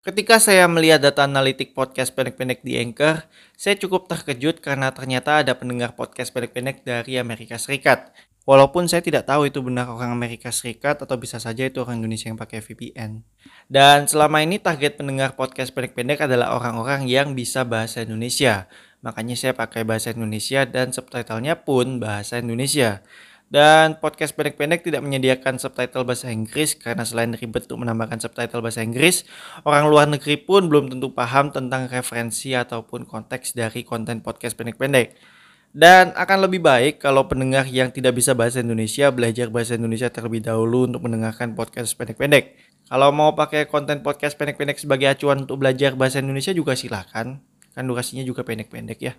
Ketika saya melihat data analitik podcast pendek-pendek di Anchor, saya cukup terkejut karena ternyata ada pendengar podcast pendek-pendek dari Amerika Serikat. Walaupun saya tidak tahu itu benar orang Amerika Serikat atau bisa saja itu orang Indonesia yang pakai VPN. Dan selama ini target pendengar podcast pendek-pendek adalah orang-orang yang bisa bahasa Indonesia. Makanya saya pakai bahasa Indonesia dan subtitlenya pun bahasa Indonesia. Dan podcast pendek-pendek tidak menyediakan subtitle bahasa Inggris karena selain ribet untuk menambahkan subtitle bahasa Inggris, orang luar negeri pun belum tentu paham tentang referensi ataupun konteks dari konten podcast pendek-pendek. Dan akan lebih baik kalau pendengar yang tidak bisa bahasa Indonesia belajar bahasa Indonesia terlebih dahulu untuk mendengarkan podcast pendek-pendek. Kalau mau pakai konten podcast pendek-pendek sebagai acuan untuk belajar bahasa Indonesia juga silahkan. Kan durasinya juga pendek-pendek ya.